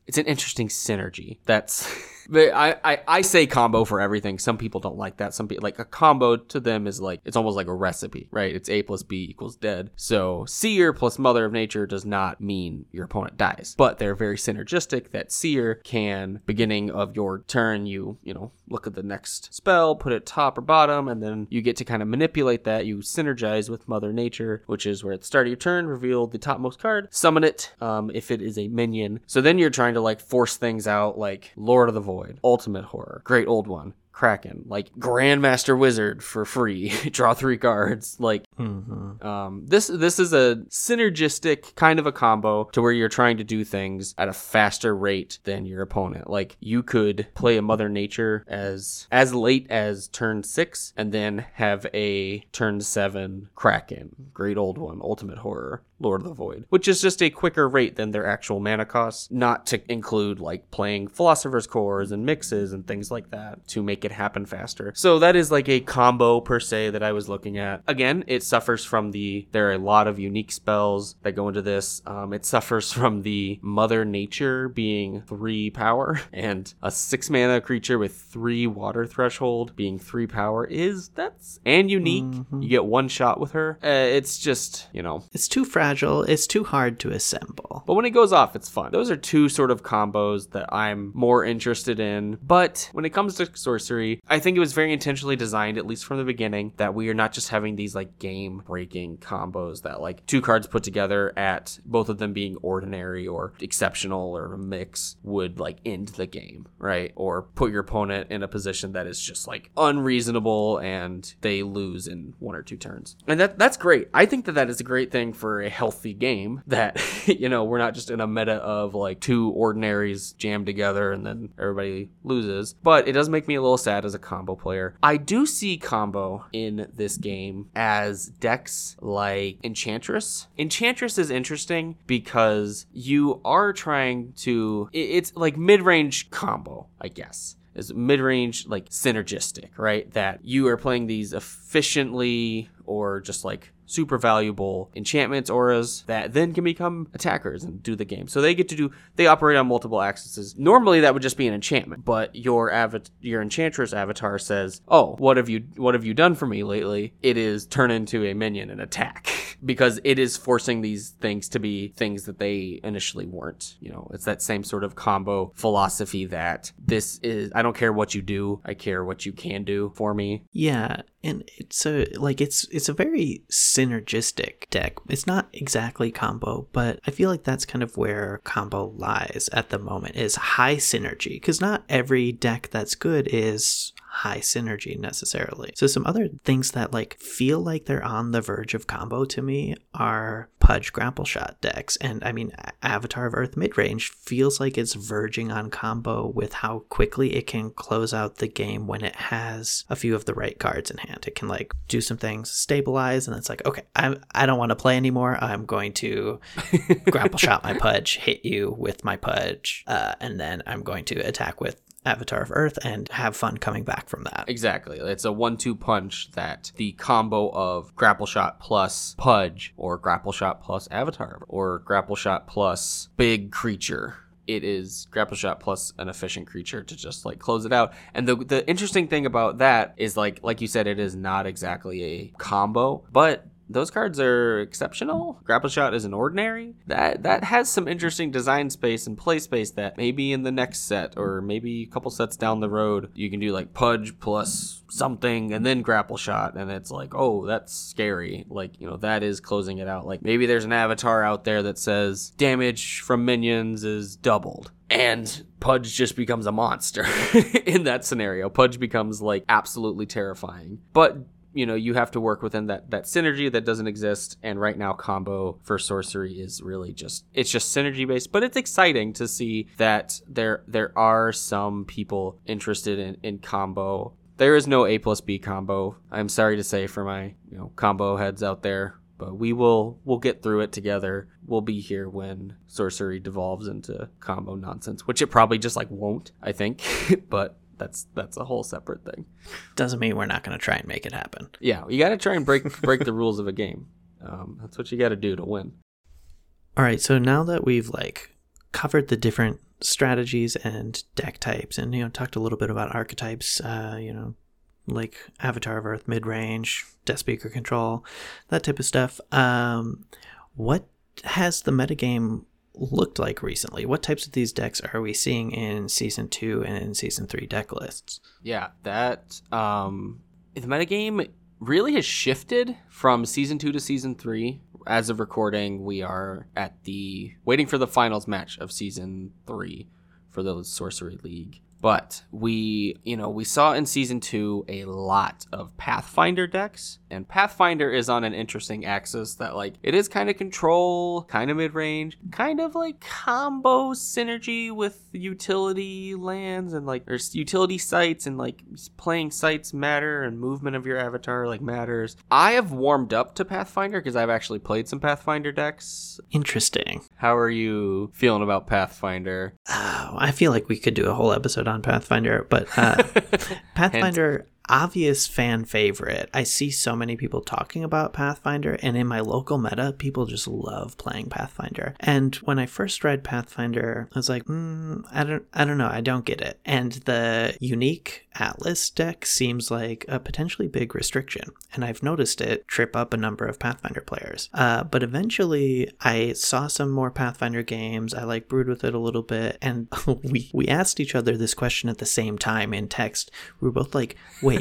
it's an interesting synergy. That's [LAUGHS] I, I I say combo for everything. Some people don't like that. Some people like a combo to them is like it's almost like a recipe, right? It's A plus B equals dead. So Seer plus Mother of Nature does not mean your opponent dies, but they're very synergistic. That Seer can beginning of your turn, you you know look at the next spell, put it top or bottom, and then you get to kind of manipulate that. You synergize with Mother Nature, which is where at the start of your turn, reveal the topmost card, summon it um, if it is a minion. So then you're trying to like force things out like Lord of the Void, Ultimate Horror, Great Old One. Kraken, like Grandmaster Wizard for free. [LAUGHS] Draw three cards. Like Mm-hmm. um, this this is a synergistic kind of a combo to where you're trying to do things at a faster rate than your opponent. Like you could play a Mother Nature as as late as turn six, and then have a turn seven Kraken, Great Old One, Ultimate Horror, Lord of the Void, which is just a quicker rate than their actual mana costs. Not to include like playing Philosopher's Cores and mixes and things like that to make it happen faster. So that is like a combo per se that I was looking at. Again, it suffers from the there are a lot of unique spells that go into this. Um, it suffers from the Mother Nature being three power [LAUGHS] and a six mana creature with three water threshold being three power is that's and unique. You get one shot with her. Uh, it's just you know It's too fragile. It's too hard to assemble. but when it goes off, it's fun. Those are two sort of combos that I'm more interested in. But when it comes to sorcery, sorcery. I think it was very intentionally designed, at least from the beginning, that we are not just having these like game breaking combos that like two cards put together at both of them being ordinary or exceptional or a mix would like end the game, right? Or put your opponent in a position that is just like unreasonable and they lose in one or two turns. And that that's great. I think that that is a great thing for a healthy game that [LAUGHS] you know, we're not just in a meta of like two ordinaries jammed together and then everybody loses. But it does make me a little sad as a combo player. I do see combo in this game as decks like Enchantress. Enchantress is interesting because you are trying to it's like mid-range combo, I guess is mid-range like synergistic right that you are playing these efficiently or just like super valuable enchantments, auras that then can become attackers and do the game. So they get to do they operate on multiple axes. Normally that would just be an enchantment, but your avat- your enchantress avatar says, "Oh, what have you what have you done for me lately?" It is turn into a minion and attack [LAUGHS] because it is forcing these things to be things that they initially weren't. You know, it's that same sort of combo philosophy that this is I don't care what you do, I care what you can do for me. Yeah, and it's a like it's it's a very synergistic deck. It's not exactly combo, but I feel like that's kind of where combo lies at the moment is high synergy because not every deck that's good is high synergy necessarily. So some other things that like feel like they're on the verge of combo to me are Pudge grapple shot decks. And I mean Avatar of Earth midrange feels like it's verging on combo with how quickly it can close out the game when it has a few of the right cards in hand. It can like do some things, stabilize, and it's like, okay, I I don't want to play anymore. I'm going to [LAUGHS] grapple shot my Pudge, hit you with my Pudge, uh, and then I'm going to attack with Avatar of Earth and have fun coming back from that. Exactly. It's a one two punch that the combo of grapple shot plus pudge or grapple shot plus avatar or grapple shot plus big creature it is grapple shot plus an efficient creature to just like close it out. And the the interesting thing about that is like like you said, it is not exactly a combo, but those cards are exceptional. Grapple Shot is an ordinary. That that has some interesting design space and play space that maybe in the next set or maybe a couple sets down the road you can do like Pudge plus something and then Grapple Shot and it's like, "Oh, that's scary." Like, you know, that is closing it out. Like maybe there's an avatar out there that says damage from minions is doubled and Pudge just becomes a monster [LAUGHS] in that scenario. Pudge becomes like absolutely terrifying. But you know you have to work within that that synergy that doesn't exist. And right now combo for sorcery is really just it's just synergy based but it's exciting to see that there there are some people interested in in combo. There is no a plus b combo. I'm sorry to say for my you know combo heads out there but we will we'll get through it together. We'll be here when sorcery devolves into combo nonsense which it probably just like won't i think. [LAUGHS] But that's that's a whole separate thing. Doesn't mean we're not going to try and make it happen. Yeah, you got to try and break break the rules of a game. Um, that's what you got to do to win. All right, so now that we've like covered the different strategies and deck types, and you know talked a little bit about archetypes, uh, you know, like Avatar of Earth, mid range, Deathspeaker control, that type of stuff. Um, what has the metagame looked like recently? What types of these decks are we seeing in season two and in season three deck lists? Yeah, that um, the metagame really has shifted from season two to season three. As of recording, we are at the waiting for the finals match of season three for the Sorcery League. But we, you know, we saw in season two a lot of Pathfinder decks, and Pathfinder is on an interesting axis that, like, it is kind of control, kind of mid range, kind of like combo synergy with utility lands, and like there's utility sites, and like playing sites matter, and movement of your avatar like matters. I have warmed up to Pathfinder because I've actually played some Pathfinder decks. Interesting. How are you feeling about Pathfinder? Uh, I feel like we could do a whole episode on Pathfinder, but uh, [LAUGHS] Pathfinder, obvious fan favorite. I see so many people talking about Pathfinder, and in my local meta, people just love playing Pathfinder. And when I first read Pathfinder, I was like, mm, I don't, I don't know, I don't get it. And the unique Atlas deck seems like a potentially big restriction, and I've noticed it trip up a number of Pathfinder players. Uh, but eventually, I saw some more Pathfinder games. I like brewed with it a little bit, and [LAUGHS] we we asked each other this question at the same time in text. We were both like, "Wait,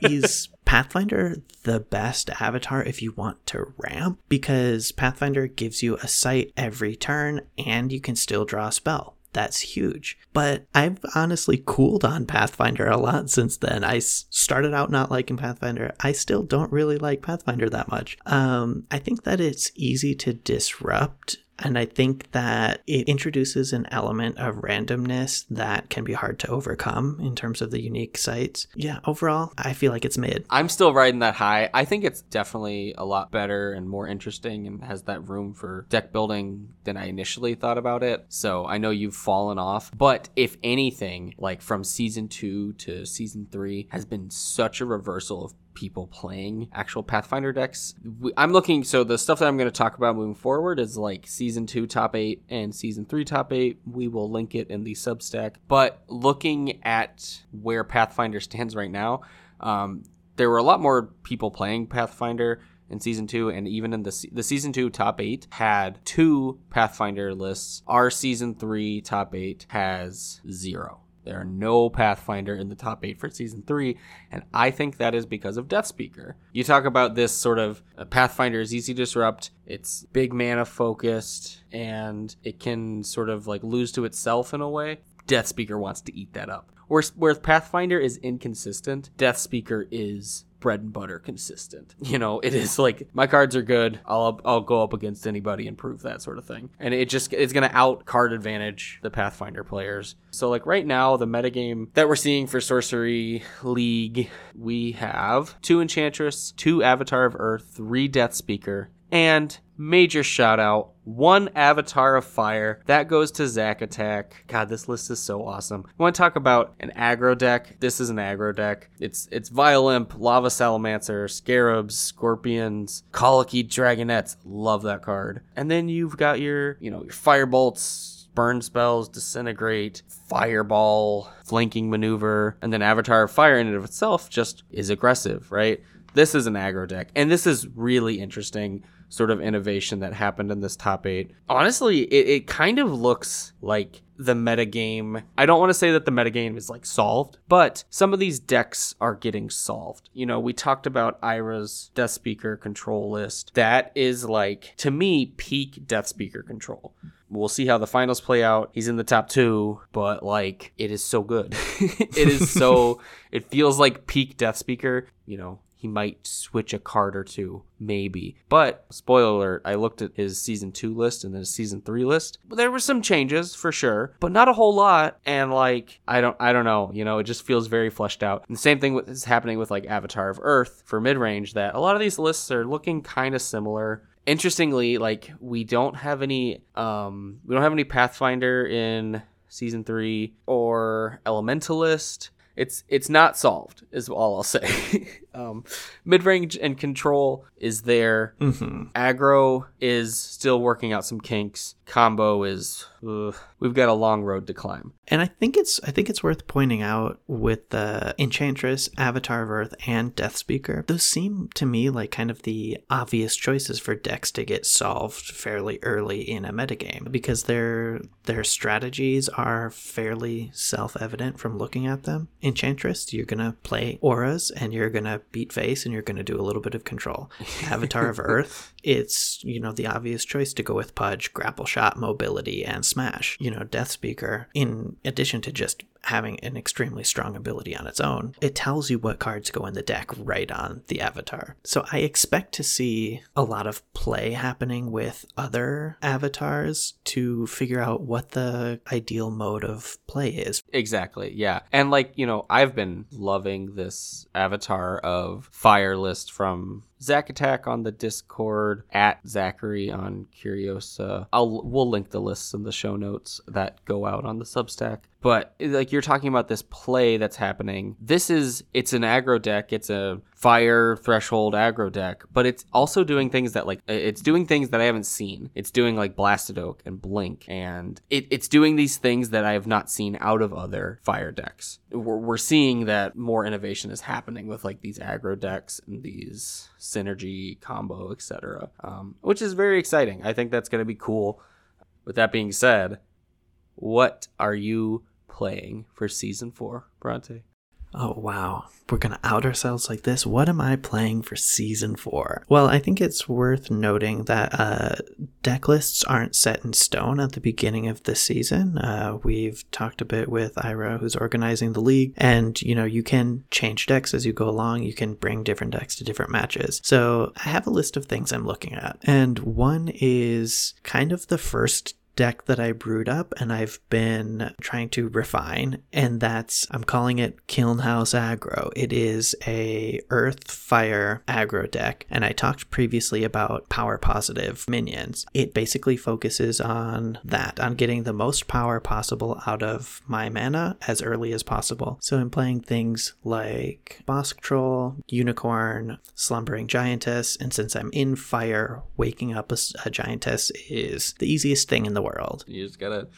is Pathfinder the best avatar if you want to ramp? Because Pathfinder gives you a sight every turn, and you can still draw a spell." that's huge. But I've honestly cooled on Pathfinder a lot since then. I started out not liking Pathfinder. I still don't really like Pathfinder that much. Um, I think that it's easy to disrupt and I think that it introduces an element of randomness that can be hard to overcome in terms of the unique sites. Yeah, overall, I feel like it's mid. I'm still riding that high. I think it's definitely a lot better and more interesting and has that room for deck building than I initially thought about it. So I know you've fallen off. But if anything, like from season two to season three has been such a reversal of people playing actual Pathfinder decks. I'm looking, so the stuff that I'm going to talk about moving forward is like season two top eight and season three top eight. We will link it in the Substack. But looking at where Pathfinder stands right now, um, there were a lot more people playing Pathfinder in season two, and even in the the season two top eight had two Pathfinder lists. Our season three top eight has zero. There are no Pathfinder in the top eight for season three, and I think that is because of Deathspeaker. You talk about this sort of uh, Pathfinder is easy to disrupt. It's big mana focused, and it can sort of like lose to itself in a way. Deathspeaker wants to eat that up. Whereas, whereas Pathfinder is inconsistent, Deathspeaker is bread and butter consistent. [LAUGHS] You know, it is like my cards are good. I'll I'll go up against anybody and prove that sort of thing. And it just it's gonna out card advantage the Pathfinder players. So like right now, the metagame that we're seeing for Sorcery League, we have two Enchantress, two Avatar of Earth, three Deathspeaker, and major shout out one avatar of fire that goes to Zack Attack. God, this list is so awesome. I want to talk about an aggro deck. This is an aggro deck. It's it's Vile Imp, Lava Salamander, Scarabs, Scorpions, Colicky Dragonettes. Love that card. And then you've got your you know your Firebolts, burn spells, disintegrate, fireball, flanking maneuver, and then Avatar of Fire in and of itself just is aggressive, right? This is an aggro deck, and this is really interesting sort of innovation that happened in this top eight. Honestly, it, it kind of looks like the metagame. I don't want to say that the metagame is like solved, but some of these decks are getting solved. You know, we talked about Ira's Deathspeaker control list. That is like, to me, peak Deathspeaker control. We'll see how the finals play out. He's in the top two, but like, it is so good. [LAUGHS] it is so, [LAUGHS] it feels like peak Deathspeaker. You know, he might switch a card or two, maybe. But spoiler alert, I looked at his season two list and his season three list. There were some changes for sure, but not a whole lot. And like I don't I don't know, you know, it just feels very fleshed out. And the same thing is happening with like Avatar of Earth for mid range. That a lot of these lists are looking kind of similar interestingly like we don't have any um we don't have any pathfinder in season three or elementalist it's it's not solved is all I'll say. [LAUGHS] um, Mid range and control is there. Mm-hmm. Aggro is still working out some kinks. Combo is we've got a long road to climb. And I think it's I think it's worth pointing out with the Enchantress, Avatar of Earth, and Deathspeaker. Those seem to me like kind of the obvious choices for decks to get solved fairly early in a metagame because their their strategies are fairly self-evident from looking at them. Enchantress, you're gonna play auras and you're gonna beat face and you're gonna do a little bit of control. [LAUGHS] Avatar of Earth, it's you know the obvious choice to go with Pudge, Grapple Shot, Mobility, and Smash. You know, Deathspeaker in addition to just having an extremely strong ability on its own, it tells you what cards go in the deck right on the avatar. So I expect to see a lot of play happening with other avatars to figure out what the ideal mode of play is. Exactly, yeah. And like, you know, I've been loving this avatar of Fire list from Zack Attack on the Discord at Zachary on Curiosa. I'll we'll link the lists in the show notes that go out on the Substack. But like you're talking about this play that's happening. This is it's an aggro deck. It's a fire threshold aggro deck, but it's also doing things that like it's doing things that I haven't seen. It's doing like Blasted Oak and Blink, and it, it's doing these things that I have not seen out of other fire decks. We're, we're seeing that more innovation is happening with like these aggro decks and these synergy combo, etc., um, which is very exciting. I think that's going to be cool. With that being said, what are you playing for season four, Bronte? Oh, wow. We're going to out ourselves like this. What am I playing for season four? Well, I think it's worth noting that uh, deck lists aren't set in stone at the beginning of the season. Uh, we've talked a bit with Ira, who's organizing the league, and you know, you can change decks as you go along. You can bring different decks to different matches. So I have a list of things I'm looking at, and one is kind of the first deck that I brewed up and I've been trying to refine and that's I'm calling it Kiln House Aggro. It is a earth fire aggro deck and I talked previously about power positive minions. It basically focuses on that, on getting the most power possible out of my mana as early as possible. So I'm playing things like Bosk Troll, Unicorn, Slumbering Giantess, and since I'm in fire, waking up a, a giantess is the easiest thing in the world. You just gotta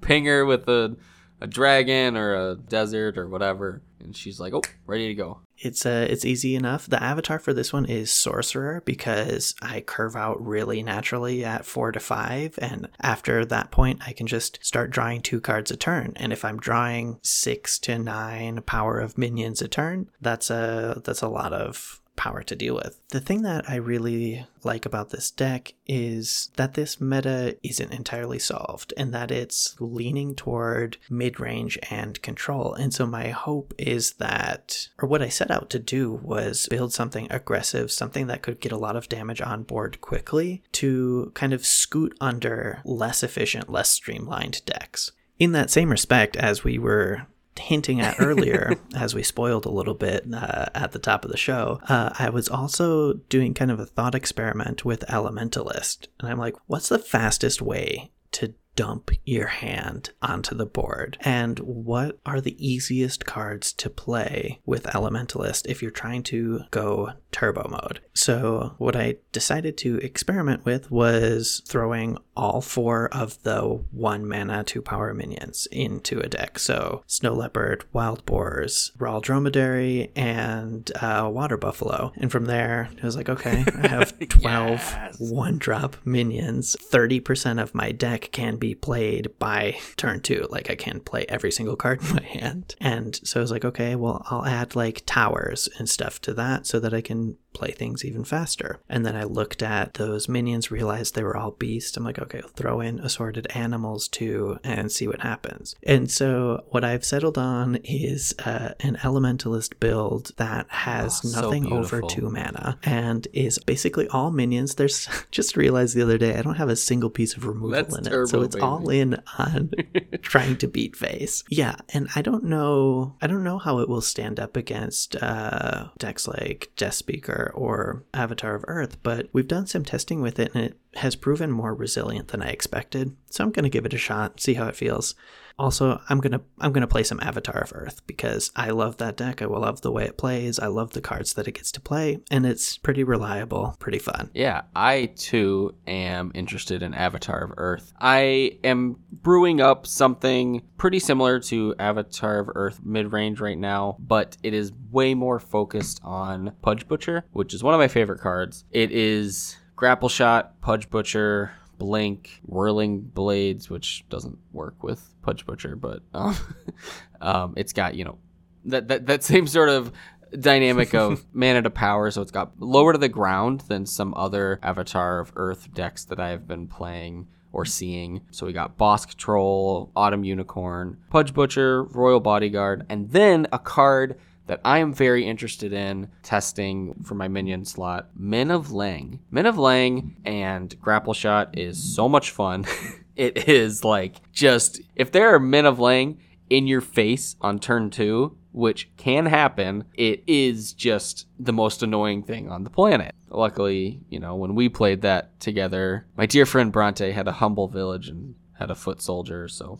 ping her with a, a dragon or a desert or whatever, and she's like, "Oh, ready to go." It's uh, it's easy enough. The avatar for this one is sorcerer because I curve out really naturally at four to five, and after that point, I can just start drawing two cards a turn. And if I'm drawing six to nine power of minions a turn, that's a that's a lot of power to deal with. The thing that I really like about this deck is that this meta isn't entirely solved and that it's leaning toward mid range and control. And so my hope is that, or what I set out to do was build something aggressive, something that could get a lot of damage on board quickly to kind of scoot under less efficient, less streamlined decks. In that same respect, as we were hinting at earlier, [LAUGHS] as we spoiled a little bit uh, at the top of the show, uh, I was also doing kind of a thought experiment with Elementalist. And I'm like, what's the fastest way to dump your hand onto the board? And what are the easiest cards to play with Elementalist if you're trying to go turbo mode? So, what I decided to experiment with was throwing all four of the one mana, two power minions into a deck. So, Snow Leopard, Wild Boars, Raw Dromedary, and uh, Water Buffalo. And from there, I was like, okay, I have [LAUGHS] 12 Yes. one drop minions. 30% of my deck can be played by turn two. Like, I can play every single card in my hand. And so I was like, okay, well, I'll add like towers and stuff to that so that I can own play things even faster. And then I looked at those minions, realized they were all beasts. I'm like, okay, I'll throw in assorted animals too and see what happens. And so what I've settled on is uh, an elementalist build that has Oh, so nothing over beautiful. two mana and is basically all minions. There's [LAUGHS] just realized the other day I don't have a single piece of removal That's in it. so it's all in on [LAUGHS] trying to beat face. Yeah, and I don't know I don't know how it will stand up against uh decks like Deathspeaker or Avatar of Earth, but we've done some testing with it and it has proven more resilient than I expected. So I'm gonna give it a shot, see how it feels. Also, I'm gonna I'm gonna play some Avatar of Earth because I love that deck. I will love the way it plays. I love the cards that it gets to play, and it's pretty reliable, pretty fun. Yeah, I too am interested in Avatar of Earth. I am brewing up something pretty similar to Avatar of Earth mid range right now, but it is way more focused on Pudge Butcher, which is one of my favorite cards. It is Grapple Shot, Pudge Butcher, Blink, Whirling Blades, which doesn't work with Pudge Butcher, but um, [LAUGHS] um, it's got, you know, that, that, that same sort of dynamic of [LAUGHS] mana to power, so it's got lower to the ground than some other Avatar of Earth decks that I have been playing or seeing. So we got Bosk Troll, Autumn Unicorn, Pudge Butcher, Royal Bodyguard, and then a card that I am very interested in testing for my minion slot, Men of Leng. Men of Leng and Grapple Shot is so much fun. [LAUGHS] it is like just if there are Men of Leng in your face on turn two which can happen, it is just the most annoying thing on the planet. Luckily, you know, when we played that together, my dear friend Bronte had a humble village and had a foot soldier, so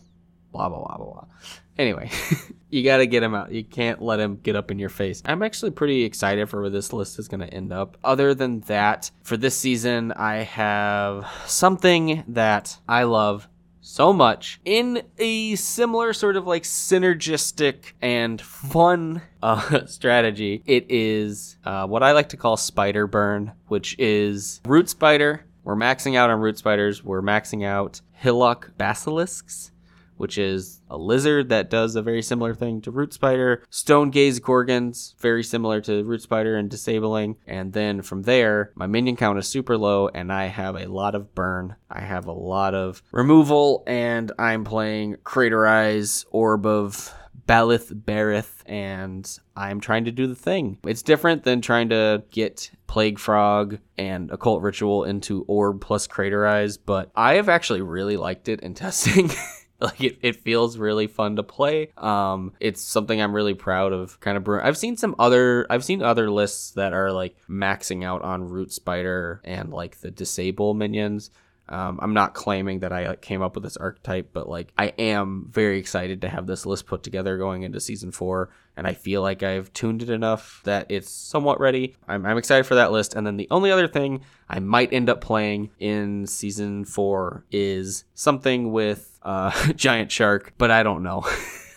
blah blah blah blah blah. Anyway, [LAUGHS] you got to get him out. You can't let him get up in your face. I'm actually pretty excited for where this list is going to end up. Other than that, for this season, I have something that I love so much in a similar sort of like synergistic and fun uh, [LAUGHS] strategy. It is uh, what I like to call spider burn, which is root spider. We're maxing out on root spiders. We're maxing out hillock basilisks which is a lizard that does a very similar thing to root spider. Stone gaze gorgons, very similar to root spider and disabling. And then from there, my minion count is super low and I have a lot of burn. I have a lot of removal and I'm playing Craterize, Orb of Ba'al Berith, and I'm trying to do the thing. It's different than trying to get Plague Frog and Occult Ritual into Orb plus Craterize, but I have actually really liked it in [LAUGHS] testing. [LAUGHS] like it, it feels really fun to play um it's something i'm really proud of kind of brewing i've seen some other i've seen other lists that are like maxing out on root spider and like the disable minions um, I'm not claiming that I came up with this archetype, but like I am very excited to have this list put together going into season four, and I feel like I've tuned it enough that it's somewhat ready. I'm, I'm excited for that list. And then the only other thing I might end up playing in season four is something with uh, [LAUGHS] Giant Shark, but I don't know.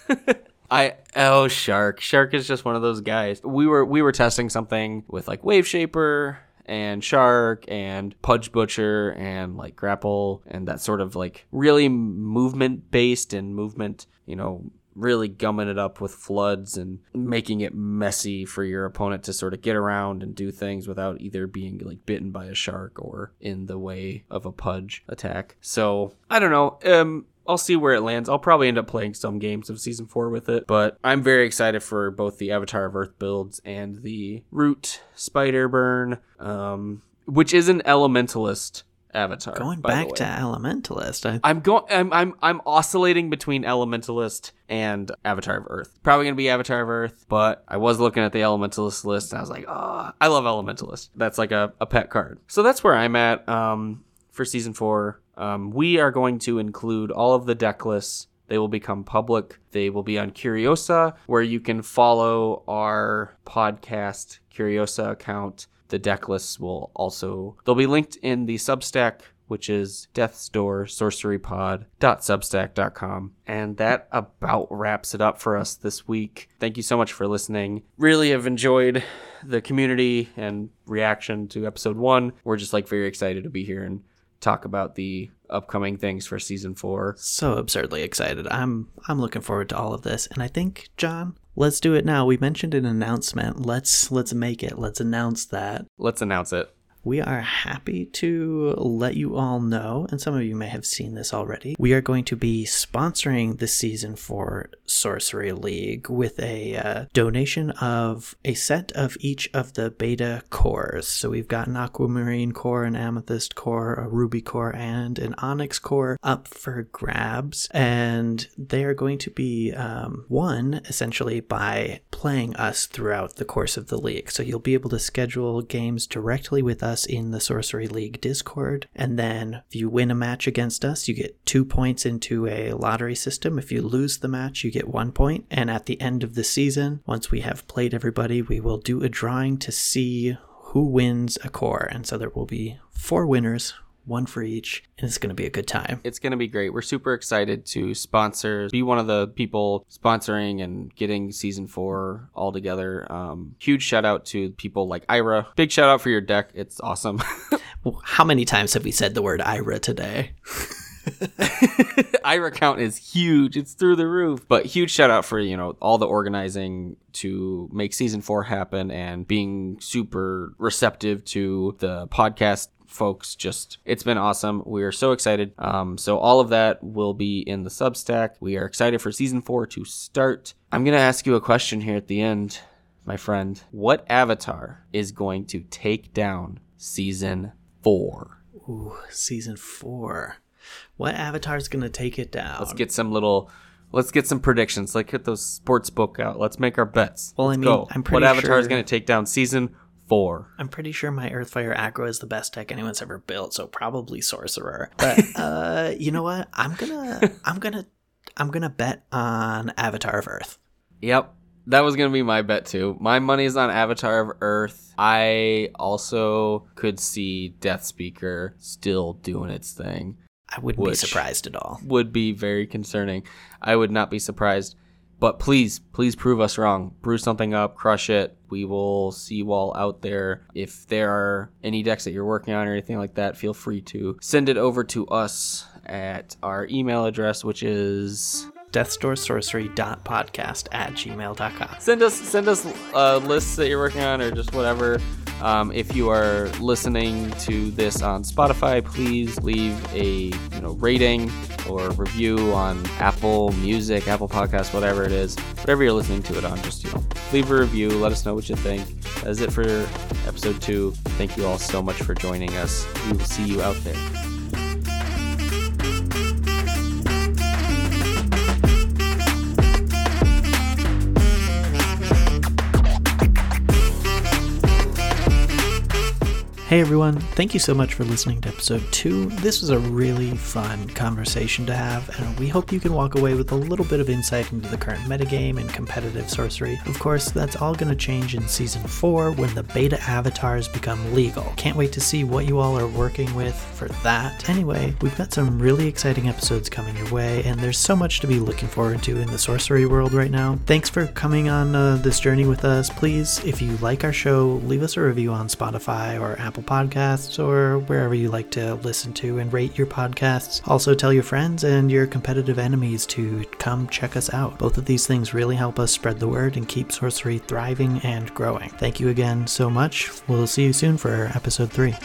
[LAUGHS] I oh shark shark is just one of those guys. We were we were testing something with like Wave Shaper and Shark and Pudge Butcher and like Grapple and that sort of like really movement based and movement, you know, really gumming it up with floods and making it messy for your opponent to sort of get around and do things without either being like bitten by a shark or in the way of a pudge attack. So I don't know. Um, I'll see where it lands. I'll probably end up playing some games of season four with it, but I'm very excited for both the Avatar of Earth builds and the Root Spider Burn, um, which is an Elementalist avatar. Going back to Elementalist, I... am going. I'm, I'm I'm oscillating between Elementalist and Avatar of Earth. Probably gonna be Avatar of Earth, but I was looking at the Elementalist list and I was like, oh, I love Elementalist. That's like a, a pet card. So that's where I'm at um, for season four. Um, we are going to include all of the deck lists. They will become public. They will be on Curiosa, where you can follow our podcast Curiosa account. The deck lists will also they'll be linked in the Substack, which is Death's Door Sorcerypod.substack.com. And that about wraps it up for us this week. Thank you so much for listening. Really have enjoyed the community and reaction to episode one. We're just like very excited to be here and talk about the upcoming things for season four. So absurdly excited. I'm I'm looking forward to all of this. And I think, John, let's do it now. We mentioned an announcement. Let's let's make it. Let's announce that. Let's announce it we are happy to let you all know, and some of you may have seen this already. We are going to be sponsoring this season for Sorcery League with a uh, donation of a set of each of the beta cores. So we've got an Aquamarine core, an Amethyst core, a Ruby core, and an Onyx core up for grabs. And they are going to be um, won essentially by playing us throughout the course of the league. So you'll be able to schedule games directly with us us in the Sorcery League Discord. And then if you win a match against us, you get two points into a lottery system. If you lose the match, you get one point. And at the end of the season, once we have played everybody, we will do a drawing to see who wins a core. And so there will be four winners one for each, and it's going to be a good time. It's going to be great. We're super excited to sponsor, be one of the people sponsoring and getting season four all together. Um, huge shout out to people like Ira. Big shout out for your deck. It's awesome. [LAUGHS] How many times have we said the word Ira today? [LAUGHS] Ira count is huge. It's through the roof. But huge shout out for, you know, all the organizing to make season four happen and being super receptive to the podcast folks just it's been awesome we are so excited um, so all of that will be in the substack we are excited for season four to start i'm going to ask you a question here at the end my friend what avatar is going to take down season four Ooh, season four what avatar is going to take it down let's get some little Let's get some predictions. Let's get those sports book out. Let's make our bets. Well, I Let's mean, go. I'm pretty what pretty avatar is going to take down season four? I'm pretty sure my Earthfire Aggro is the best deck anyone's ever built, so probably Sorcerer. [LAUGHS] But uh, you know what? I'm gonna, [LAUGHS] I'm gonna, I'm gonna bet on Avatar of Earth. Yep. That was going to be my bet too. My money's on Avatar of Earth. I also could see Deathspeaker still doing its thing. I wouldn't be surprised at all. Would be very concerning. I would not be surprised. But please, please prove us wrong. Brew something up, crush it. We will see you all out there. If there are any decks that you're working on or anything like that, feel free to send it over to us at our email address, which is deathsdoorsorcery.podcast at gmail.com. send us send us uh, lists that you're working on or just whatever. Um, if you are listening to this on spotify please leave a you know rating or review on apple music apple podcast whatever it is. Whatever you're listening to it on just you know leave a review let us know what you think. That is it for episode two. Thank you all so much for joining us. We will see you out there Hey everyone, thank you so much for listening to episode 2. This was a really fun conversation to have, and we hope you can walk away with a little bit of insight into the current metagame and competitive sorcery. Of course, that's all going to change in season 4 when the beta avatars become legal. Can't wait to see what you all are working with for that. Anyway, we've got some really exciting episodes coming your way, and there's so much to be looking forward to in the sorcery world right now. Thanks for coming on uh, this journey with us. Please, if you like our show, leave us a review on Spotify or Apple Podcasts or wherever you like to listen to and rate your podcasts. Also, tell your friends and your competitive enemies to come check us out. Both of these things really help us spread the word and keep sorcery thriving and growing. Thank you again so much. We'll see you soon for episode 3.